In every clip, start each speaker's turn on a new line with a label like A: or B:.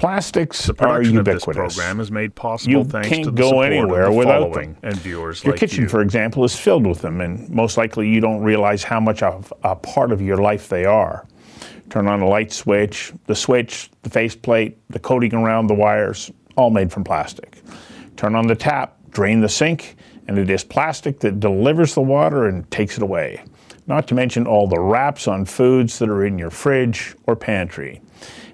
A: Plastics
B: The
A: are
B: production of this
A: ubiquitous.
B: program is made possible
A: You
B: thanks
A: can't
B: to the
A: go anywhere without
B: following
A: them.
B: and viewers
A: Your
B: like
A: kitchen,
B: you.
A: for example, is filled with them, and most likely you don't realize how much of a part of your life they are. Turn on a light switch, the switch, the faceplate, the coating around the wires, all made from plastic. Turn on the tap, drain the sink, and it is plastic that delivers the water and takes it away. Not to mention all the wraps on foods that are in your fridge or pantry.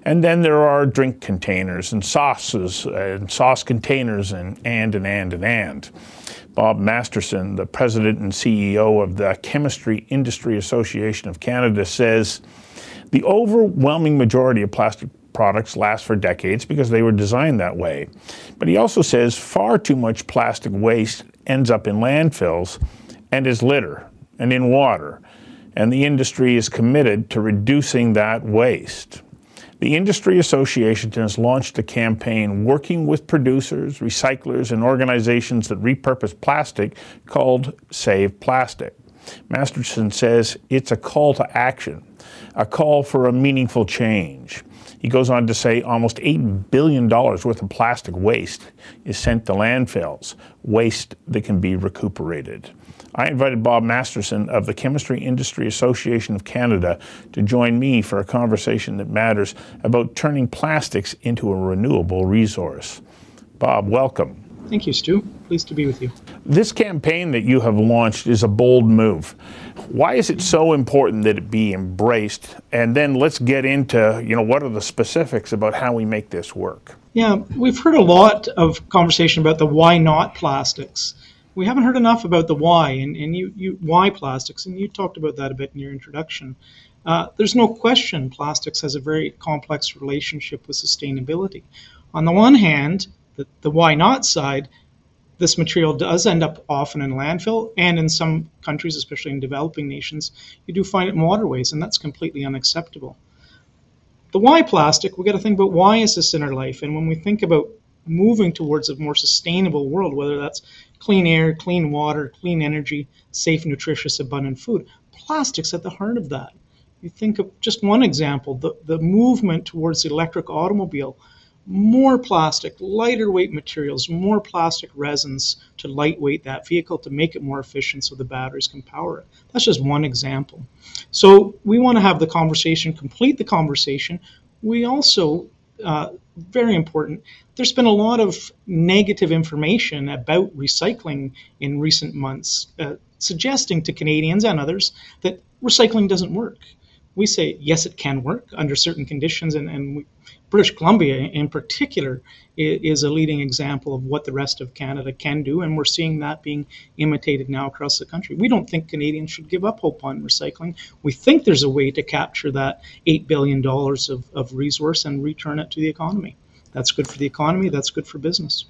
A: And then there are drink containers and sauces uh, and sauce containers and and and and and and. Bob Masterson, the president and CEO of the Chemistry Industry Association of Canada, says the overwhelming majority of plastic products last for decades because they were designed that way. But he also says far too much plastic waste ends up in landfills and is litter and in water. And the industry is committed to reducing that waste. The Industry Association has launched a campaign working with producers, recyclers, and organizations that repurpose plastic called Save Plastic. Masterson says it's a call to action, a call for a meaningful change. He goes on to say almost $8 billion worth of plastic waste is sent to landfills, waste that can be recuperated. I invited Bob Masterson of the Chemistry Industry Association of Canada to join me for a conversation that matters about turning plastics into a renewable resource. Bob, welcome.
C: Thank you, Stu. Pleased to be with you.
A: This campaign that you have launched is a bold move. Why is it so important that it be embraced? And then let's get into, you know, what are the specifics about how we make this work?
C: Yeah, we've heard a lot of conversation about the why not plastics. We haven't heard enough about the why, and, and you, you why plastics, and you talked about that a bit in your introduction. Uh, there's no question plastics has a very complex relationship with sustainability. On the one hand, the, the why not side, this material does end up often in landfill, and in some countries, especially in developing nations, you do find it in waterways, and that's completely unacceptable. The why plastic, we've got to think about why is this in our life, and when we think about moving towards a more sustainable world, whether that's clean air, clean water, clean energy, safe, nutritious, abundant food, plastic's at the heart of that. You think of just one example, the, the movement towards the electric automobile more plastic, lighter weight materials, more plastic resins to lightweight that vehicle to make it more efficient so the batteries can power it. That's just one example. So we want to have the conversation, complete the conversation. We also, uh, very important, there's been a lot of negative information about recycling in recent months, uh, suggesting to Canadians and others that recycling doesn't work. We say, yes, it can work under certain conditions, and, and we, British Columbia, in particular, is a leading example of what the rest of Canada can do, and we're seeing that being imitated now across the country. We don't think Canadians should give up hope on recycling. We think there's a way to capture that $8 billion of, of resource and return it to the economy. That's good for the economy, that's good for business.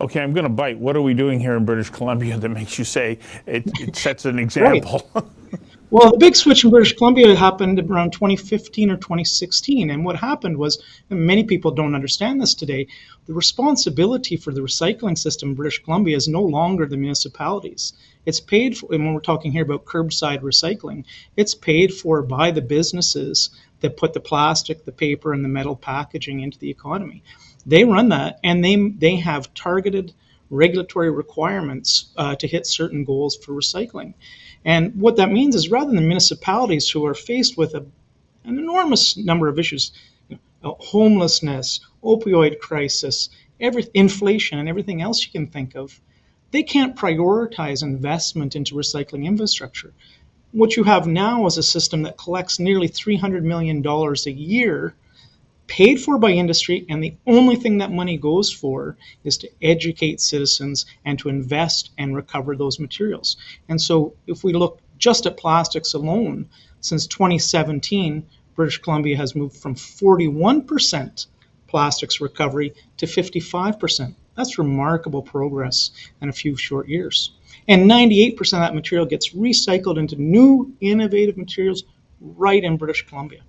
A: Okay, I'm going to bite. What are we doing here in British Columbia that makes you say it, it sets an example?
C: Well, the big switch in British Columbia happened around 2015 or 2016. And what happened was, and many people don't understand this today, the responsibility for the recycling system in British Columbia is no longer the municipalities. It's paid for, and when we're talking here about curbside recycling, it's paid for by the businesses that put the plastic, the paper, and the metal packaging into the economy. They run that, and they, they have targeted regulatory requirements uh, to hit certain goals for recycling. And what that means is rather than municipalities who are faced with a, an enormous number of issues, you know, homelessness, opioid crisis, every, inflation, and everything else you can think of, they can't prioritize investment into recycling infrastructure. What you have now is a system that collects nearly $300 million a year paid for by industry, and the only thing that money goes for is to educate citizens and to invest and recover those materials. And so, if we look just at plastics alone, since 2017, British Columbia has moved from 41% plastics recovery to 55%. That's remarkable progress in a few short years. And 98% of that material gets recycled into new innovative materials right in British Columbia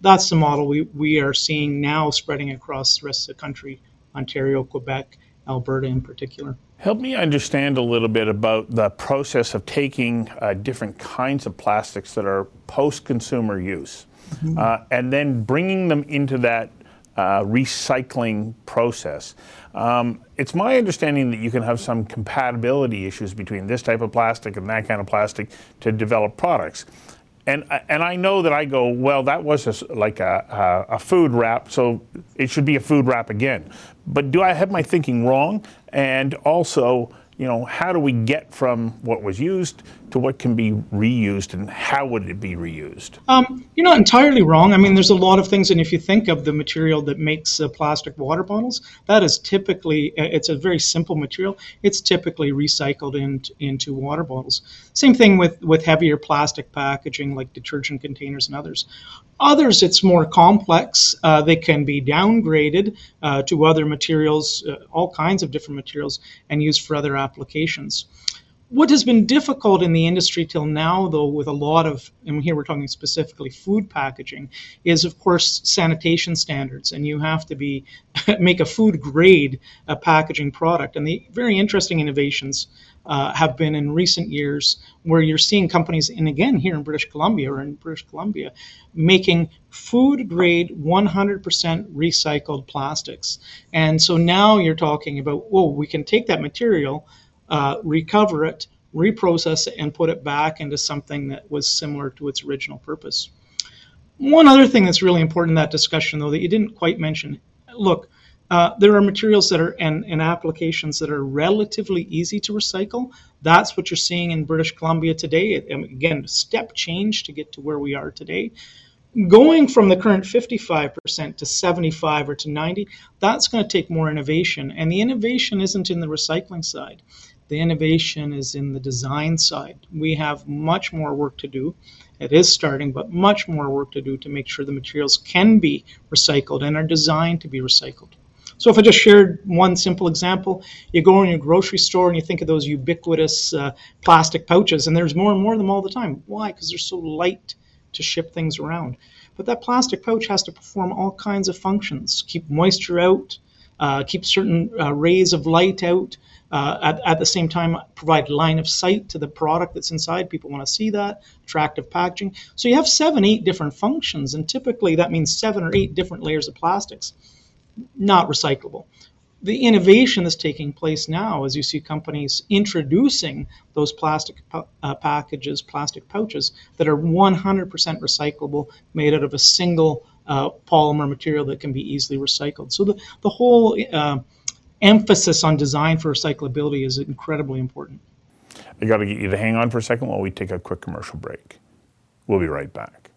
C: that's the model we, we are seeing now spreading across the rest of the country, Ontario, Quebec, Alberta in particular.
A: Help me understand a little bit about the process of taking uh, different kinds of plastics that are post consumer use mm-hmm. uh, and then bringing them into that uh, recycling process. Um, it's my understanding that you can have some compatibility issues between this type of plastic and that kind of plastic to develop products. And, and I know that I go, well, that was a, like a, a, a food wrap, so it should be a food wrap again. But do I have my thinking wrong? And also, you know, how do we get from what was used to what can be reused and how would it be reused?
C: Um, you're not entirely wrong. I mean, there's a lot of things, and if you think of the material that makes uh, plastic water bottles, that is typically, uh, it's a very simple material. It's typically recycled in, into water bottles. Same thing with, with heavier plastic packaging like detergent containers and others. Others, it's more complex. Uh, they can be downgraded uh, to other materials, uh, all kinds of different materials, and used for other applications. What has been difficult in the industry till now, though, with a lot of, and here we're talking specifically food packaging, is of course sanitation standards, and you have to be make a food grade uh, packaging product. And the very interesting innovations uh, have been in recent years where you're seeing companies, and again here in British Columbia or in British Columbia, making food grade 100% recycled plastics. And so now you're talking about, whoa, we can take that material uh, recover it, reprocess it, and put it back into something that was similar to its original purpose. One other thing that's really important in that discussion, though, that you didn't quite mention look, uh, there are materials that are and, and applications that are relatively easy to recycle. That's what you're seeing in British Columbia today. It, again, step change to get to where we are today going from the current 55% to 75 or to 90 that's going to take more innovation and the innovation isn't in the recycling side the innovation is in the design side. We have much more work to do. It is starting, but much more work to do to make sure the materials can be recycled and are designed to be recycled. So if I just shared one simple example, you go in your grocery store and you think of those ubiquitous uh, plastic pouches, and there's more and more of them all the time. Why? Because they're so light to ship things around. But that plastic pouch has to perform all kinds of functions: keep moisture out, uh, keep certain uh, rays of light out, uh, at, at the same time provide line of sight to the product that's inside. People want to see that, attractive packaging. So you have seven, eight different functions, and typically that means seven or eight different layers of plastics, not recyclable. The innovation that's taking place now as you see companies introducing those plastic uh, packages, plastic pouches that are 100% recyclable, made out of a single uh, polymer material that can be easily recycled. So the, the whole uh, emphasis on design for recyclability is incredibly important.
A: I got to get you to hang on for a second while we take a quick commercial break. We'll be right back.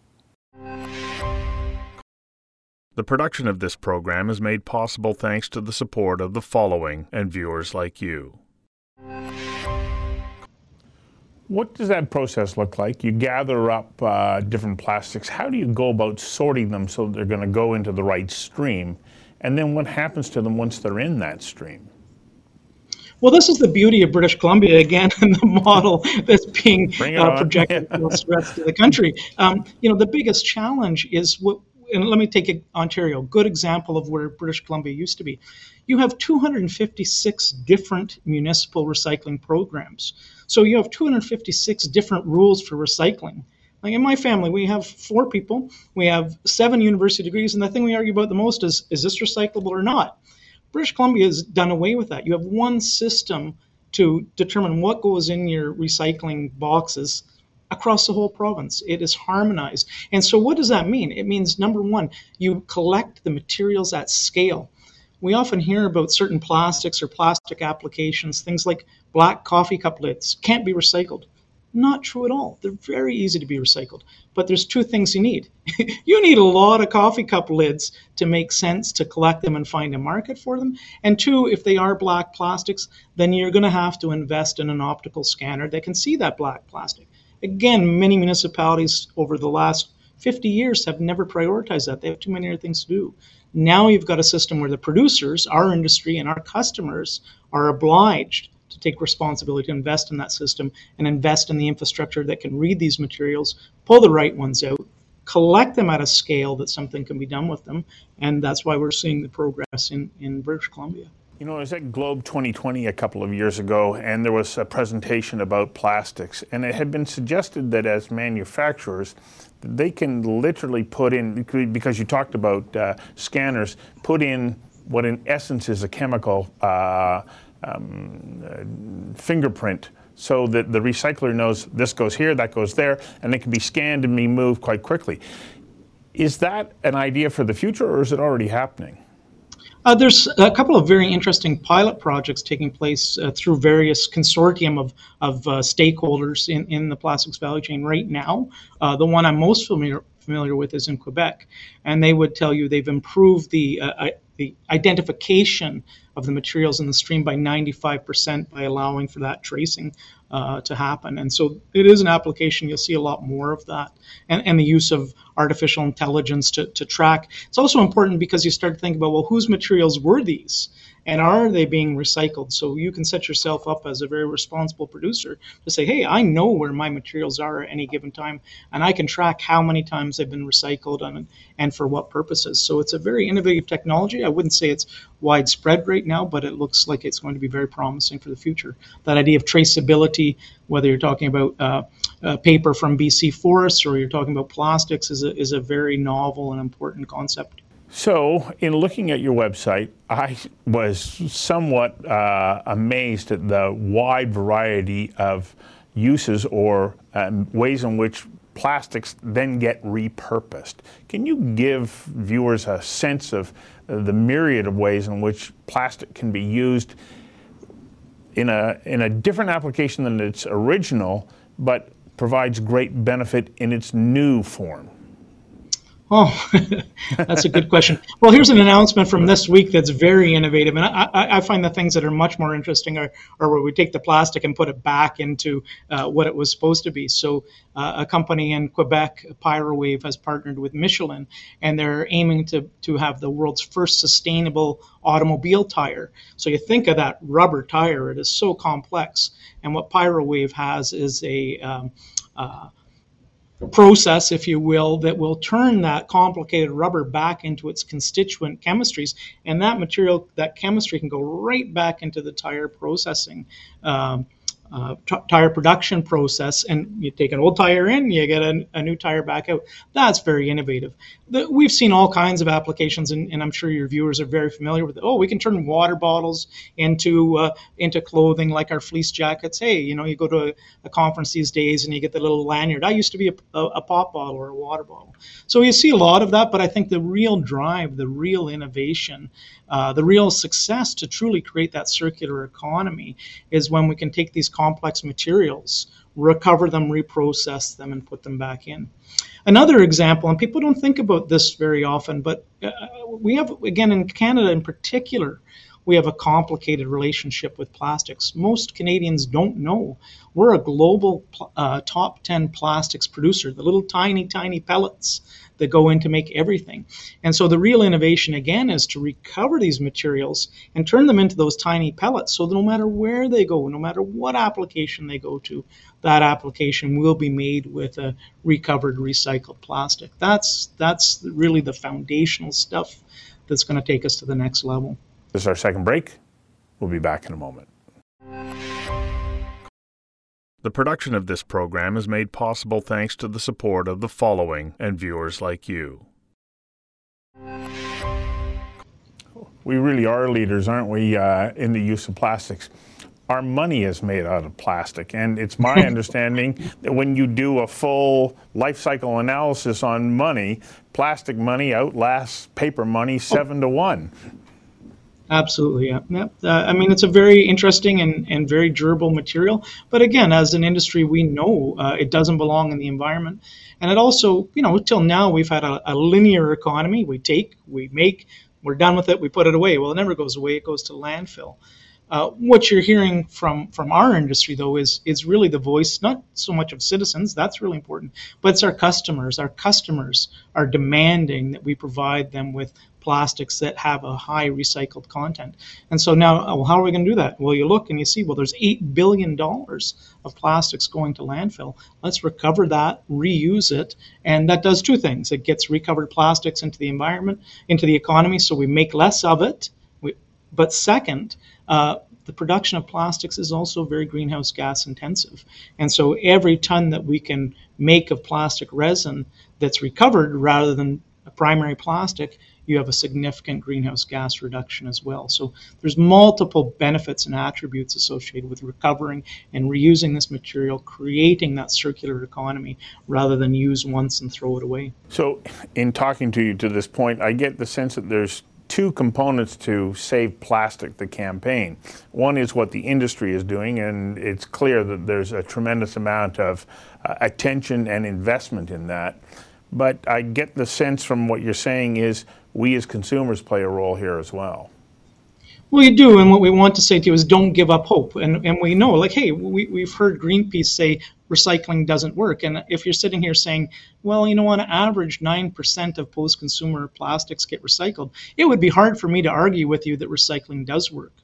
A: The production of this program is made possible thanks to the support of the following and viewers like you. What does that process look like? You gather up uh, different plastics. How do you go about sorting them so they're going to go into the right stream? And then what happens to them once they're in that stream?
C: Well, this is the beauty of British Columbia again, and the model that's being uh, projected across the rest of the country. Um, you know, the biggest challenge is what, and let me take Ontario, good example of where British Columbia used to be. You have 256 different municipal recycling programs. So you have 256 different rules for recycling. Like in my family, we have four people. We have seven university degrees, and the thing we argue about the most is is this recyclable or not? British Columbia has done away with that. You have one system to determine what goes in your recycling boxes across the whole province. It is harmonized. And so, what does that mean? It means number one, you collect the materials at scale. We often hear about certain plastics or plastic applications, things like black coffee cup lids can't be recycled. Not true at all. They're very easy to be recycled. But there's two things you need. you need a lot of coffee cup lids to make sense to collect them and find a market for them. And two, if they are black plastics, then you're going to have to invest in an optical scanner that can see that black plastic. Again, many municipalities over the last 50 years have never prioritized that. They have too many other things to do. Now you've got a system where the producers, our industry, and our customers are obliged to take responsibility to invest in that system and invest in the infrastructure that can read these materials, pull the right ones out, collect them at a scale that something can be done with them. And that's why we're seeing the progress in, in British Columbia.
A: You know, I was at Globe 2020 a couple of years ago, and there was a presentation about plastics, and it had been suggested that as manufacturers, they can literally put in because you talked about uh, scanners, put in what in essence is a chemical uh, um, uh, fingerprint so that the recycler knows this goes here, that goes there, and it can be scanned and be moved quite quickly. Is that an idea for the future, or is it already happening?
C: Uh, there's a couple of very interesting pilot projects taking place uh, through various consortium of, of uh, stakeholders in, in the plastics value chain right now. Uh, the one I'm most familiar familiar with is in Quebec, and they would tell you they've improved the uh, the identification of the materials in the stream by 95% by allowing for that tracing uh, to happen. And so it is an application, you'll see a lot more of that, and, and the use of artificial intelligence to, to track. It's also important because you start to think about, well, whose materials were these? And are they being recycled? So you can set yourself up as a very responsible producer to say, hey, I know where my materials are at any given time, and I can track how many times they've been recycled and, and for what purposes. So it's a very innovative technology. I wouldn't say it's widespread right now, but it looks like it's going to be very promising for the future. That idea of traceability, whether you're talking about uh, uh, paper from BC forests or you're talking about plastics, is a, is a very novel and important concept.
A: So, in looking at your website, I was somewhat uh, amazed at the wide variety of uses or um, ways in which plastics then get repurposed. Can you give viewers a sense of the myriad of ways in which plastic can be used in a, in a different application than its original, but provides great benefit in its new form?
C: Oh, that's a good question. Well, here's an announcement from this week that's very innovative, and I, I, find the things that are much more interesting are, are where we take the plastic and put it back into uh, what it was supposed to be. So, uh, a company in Quebec, Pyrowave, has partnered with Michelin, and they're aiming to to have the world's first sustainable automobile tire. So you think of that rubber tire; it is so complex, and what Pyrowave has is a um, uh, process, if you will, that will turn that complicated rubber back into its constituent chemistries. And that material, that chemistry can go right back into the tire processing. Um, uh, t- tire production process, and you take an old tire in, you get a, a new tire back out. That's very innovative. The, we've seen all kinds of applications, and, and, I'm sure your viewers are very familiar with it. Oh, we can turn water bottles into uh, into clothing, like our fleece jackets. Hey, you know, you go to a, a, conference these days, and you get the little lanyard. I used to be a, a, a pop bottle or a water bottle. So you see a lot of that, but I think the real drive, the real innovation, uh, the real success to truly create that circular economy is when we can take these complex materials, recover them, reprocess them, and put them back in. Another example, and people don't think about this very often, but uh, we have, again, in Canada in particular, we have a complicated relationship with plastics. Most Canadians don't know. We're a global uh, top 10 plastics producer, the little tiny, tiny pellets that go in to make everything. And so the real innovation again is to recover these materials and turn them into those tiny pellets so that no matter where they go, no matter what application they go to, that application will be made with a recovered recycled plastic. That's that's really the foundational stuff that's going to take us to the next level.
A: This is our second break. We'll be back in a moment. The production of this program is made possible thanks to the support of the following and viewers like you. We really are leaders, aren't we, uh, in the use of plastics? Our money is made out of plastic, and it's my understanding that when you do a full life cycle analysis on money, plastic money outlasts paper money seven to one.
C: Absolutely, yeah. yeah. Uh, I mean, it's a very interesting and, and very durable material. But again, as an industry, we know uh, it doesn't belong in the environment. And it also, you know, till now we've had a, a, linear economy. We take, we make, we're done with it, we put it away. Well, it never goes away, it goes to landfill. Uh, what you're hearing from from our industry though is is really the voice not so much of citizens that's really important but it's our customers our customers are demanding that we provide them with plastics that have a high recycled content. And so now, uh, well, how are we going to do that? Well, you look and you see, well, there's $8 billion of plastics going to landfill. Let's recover that, reuse it. And that does two things it gets recovered plastics into the environment, into the economy, so we make less of it. We, But second, uh, the production of plastics is also very greenhouse gas intensive. And so every ton that we can make of plastic resin that's recovered rather than a primary plastic, you have a significant greenhouse gas reduction as well. So there's multiple benefits and attributes associated with recovering and reusing this material, creating that circular economy rather than use once and throw it away.
A: So in talking to you to this point, I get the sense that there's two components to Save Plastic, the campaign. One is what the industry is doing, and it's clear that there's a tremendous amount of uh, attention and investment in that. But I get the sense from what you're saying is we as consumers play a role here as well.
C: Well, you do, and what we want to say to you is don't give up hope. And and we know, like, hey, we, we've heard Greenpeace say recycling doesn't work. And if you're sitting here saying, well, you know, on average, 9% of post consumer plastics get recycled, it would be hard for me to argue with you that recycling does work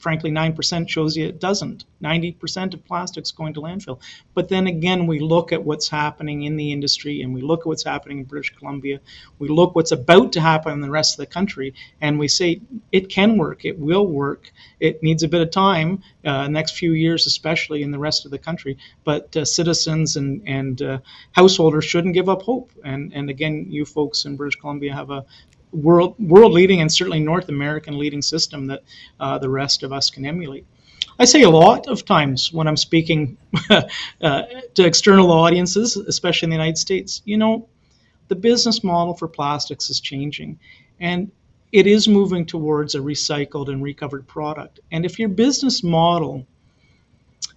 C: frankly, 9% shows you it doesn't. 90% of plastics going to landfill. But then again, we look at what's happening in the industry and we look at what's happening in British Columbia. We look what's about to happen in the rest of the country and we say it can work, it will work. It needs a bit of time, uh, next few years, especially in the rest of the country. But uh, citizens and, and uh, householders shouldn't give up hope. And, and again, you folks in British Columbia have a, world world leading and certainly North American leading system that uh, the rest of us can emulate. I say a lot of times when I'm speaking uh, to external audiences, especially in the United States, you know, the business model for plastics is changing, and it is moving towards a recycled and recovered product. And if your business model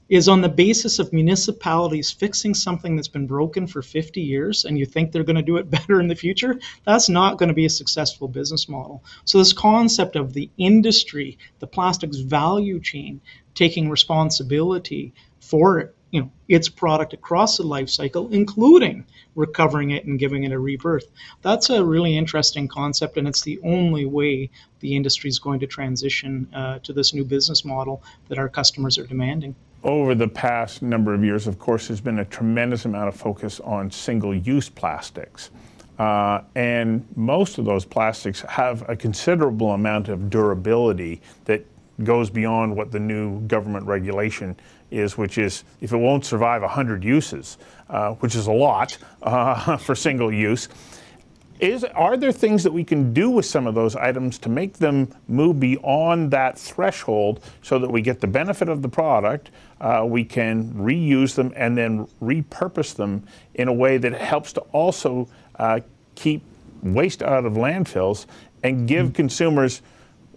C: is on the basis of municipalities fixing something that's been broken for 50 years and you think they're going to do it better in the future, that's not going to be a successful business model. So, this concept of the industry, the plastics value chain, taking responsibility for you know its product across the life cycle, including recovering it and giving it a rebirth. That's a really interesting concept, and it's the only way the industry is going to transition uh, to this new business model that our customers are demanding
A: over the past number of years, of course, there's been a tremendous amount of focus on single use plastics. Uh, and most of those plastics have a considerable amount of durability that goes beyond what the new government regulation is, which is if it won't survive 100 uses, uh, which is a lot uh, for single use, is are there things that we can do with some of those items to make them move beyond that threshold so that we get the benefit of the product, uh, we can reuse them and then repurpose them in a way that helps to also uh, keep waste out of landfills and give mm-hmm. consumers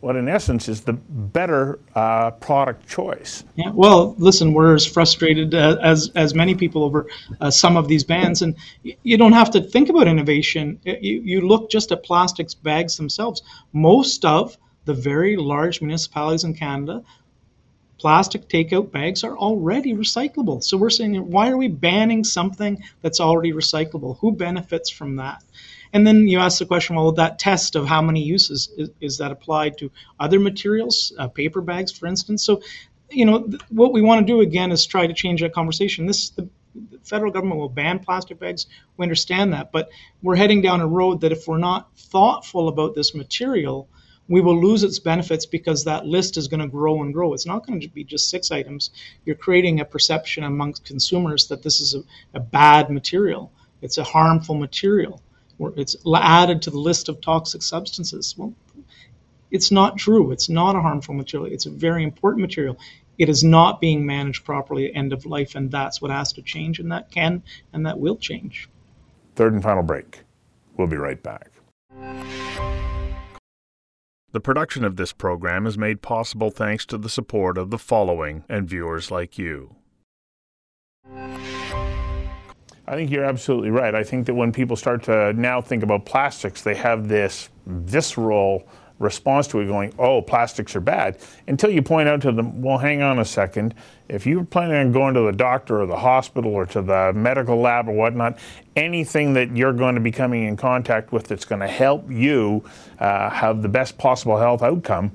A: what in essence is the better uh, product choice.
C: Yeah, well, listen, we're as frustrated uh, as as many people over uh, some of these bans, and you don't have to think about innovation. You, you look just at plastics bags themselves. Most of the very large municipalities in Canada, plastic takeout bags are already recyclable. So we're saying, why are we banning something that's already recyclable? Who benefits from that? And then you ask the question, well, that test of how many uses is, is that applied to other materials, uh, paper bags, for instance? So, you know, th- what we want to do again is try to change that conversation. This the, the federal government will ban plastic bags. We understand that, but we're heading down a road that if we're not thoughtful about this material, we will lose its benefits because that list is going to grow and grow. It's not going to be just six items. You're creating a perception amongst consumers that this is a, a bad material. It's a harmful material it's added to the list of toxic substances. Well, it's not true. It's not a harmful material. It's a very important material. It is not being managed properly at end of life, and that's what has to change, and that can and that will change.
A: Third and final break. We'll be right back. The production of this program is made possible thanks to the support of the following and viewers like you. I think you're absolutely right. I think that when people start to now think about plastics, they have this visceral response to it going, oh, plastics are bad, until you point out to them, well, hang on a second. If you're planning on going to the doctor or the hospital or to the medical lab or whatnot, anything that you're going to be coming in contact with that's going to help you uh, have the best possible health outcome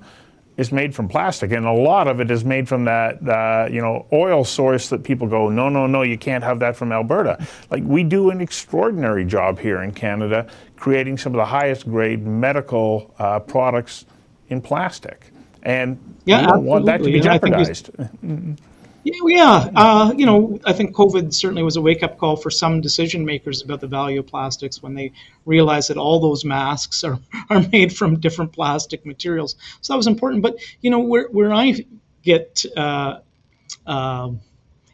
A: is made from plastic, and a lot of it is made from that uh, you know oil source that people go, no, no, no, you can't have that from Alberta. Like we do an extraordinary job here in Canada, creating some of the highest grade medical uh, products in plastic. And
C: Yeah,
A: we don't want that to be
C: absolutely. And I think it's-
A: jeopardized.
C: Yeah, yeah. Uh, you know, I think COVID certainly was a wake up call for some decision makers about the value of plastics when they realized that all those masks are, are made from different plastic materials. So that was important. But, you know, where, where I get uh, uh,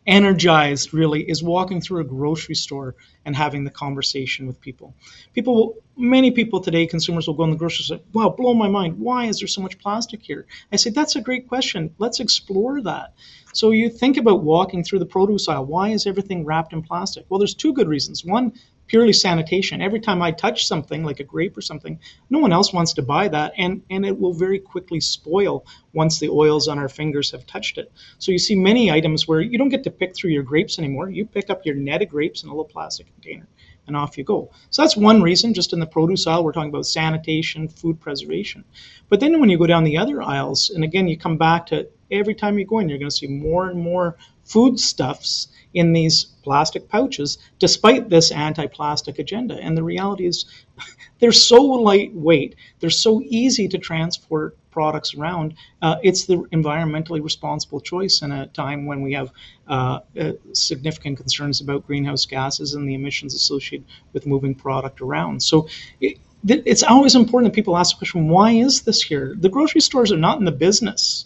C: energized really is walking through a grocery store and having the conversation with people. People, will, many people today, consumers will go in the grocery store wow, blow my mind. Why is there so much plastic here? I say, that's a great question. Let's explore that. So you think about walking through the produce aisle. Why is everything wrapped in plastic? Well, there's two good reasons. One, purely sanitation. Every time I touch something like a grape or something, no one else wants to buy that, and, and it will very quickly spoil once the oils on our fingers have touched it. So you see many items where you don't get to pick through your grapes anymore. You pick up your net of grapes in a little plastic container and off you go. So that's one reason, just in the produce aisle, we're talking about sanitation, food preservation. But then when you go down the other aisles, and again, you come back to every time you go in, you're going to see more and more foodstuffs in these plastic pouches, despite this anti plastic agenda. And the reality is, they're so lightweight, they're so easy to transport products around. Uh, it's the environmentally responsible choice in a time when we have uh, uh, significant concerns about greenhouse gases and the emissions associated with moving product around. So it, it's always important that people ask the question why is this here? The grocery stores are not in the business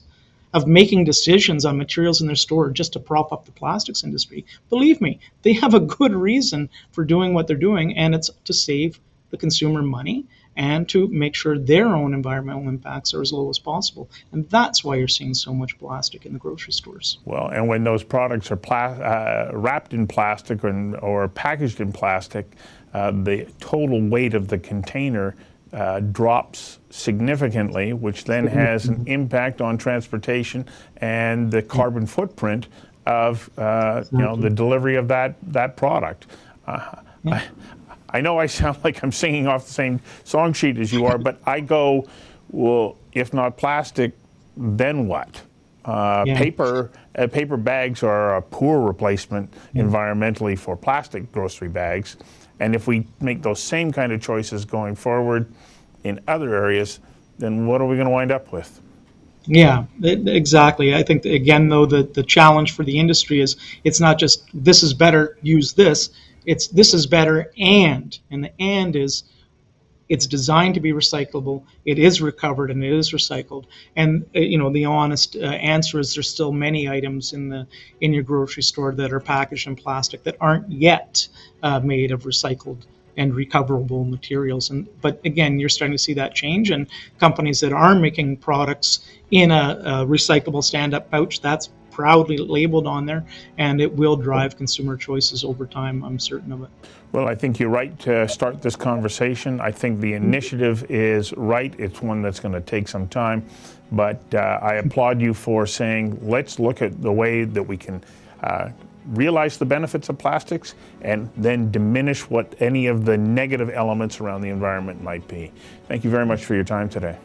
C: of making decisions on materials in their store just to prop up the plastics industry. Believe me, they have a good reason for doing what they're doing, and it's to save the consumer money and to make sure their own environmental impacts are as low as possible. And that's why you're seeing so much plastic in the grocery stores.
A: Well, and when those products are pla- uh, wrapped in plastic or, or packaged in plastic, uh, the total weight of the container uh, drops significantly, which then has an impact on transportation and the carbon footprint of uh, you know the delivery of that that product. Uh, I, I know I sound like I'm singing off the same song sheet as you are, but I go, well, if not plastic, then what? Uh,
C: Yeah.
A: Paper uh, paper bags are a poor replacement environmentally for plastic grocery bags, and if we make those same kind of choices going forward in other areas, then what are we going to wind up with?
C: Yeah, exactly. I think again, though, the, the challenge for the industry is it's not just this is better, use this. It's this is better, and and the and is it's designed to be recyclable. It is recovered and it is recycled. And uh, you know the honest uh, answer is there's still many items in the in your grocery store that are packaged in plastic that aren't yet uh, made of recycled and recoverable materials. And but again, you're starting to see that change, and companies that are making products in a, a recyclable stand-up pouch that's proudly labeled on there, and it will drive consumer choices over time. I'm certain of it.
A: Well, I think you're right to start this conversation. I think the initiative is right. It's one that's going to take some time, but uh, I applaud you for saying let's look at the way that we can uh, realize the benefits of plastics and then diminish what any of the negative elements around the environment might be. Thank you very much for your time today.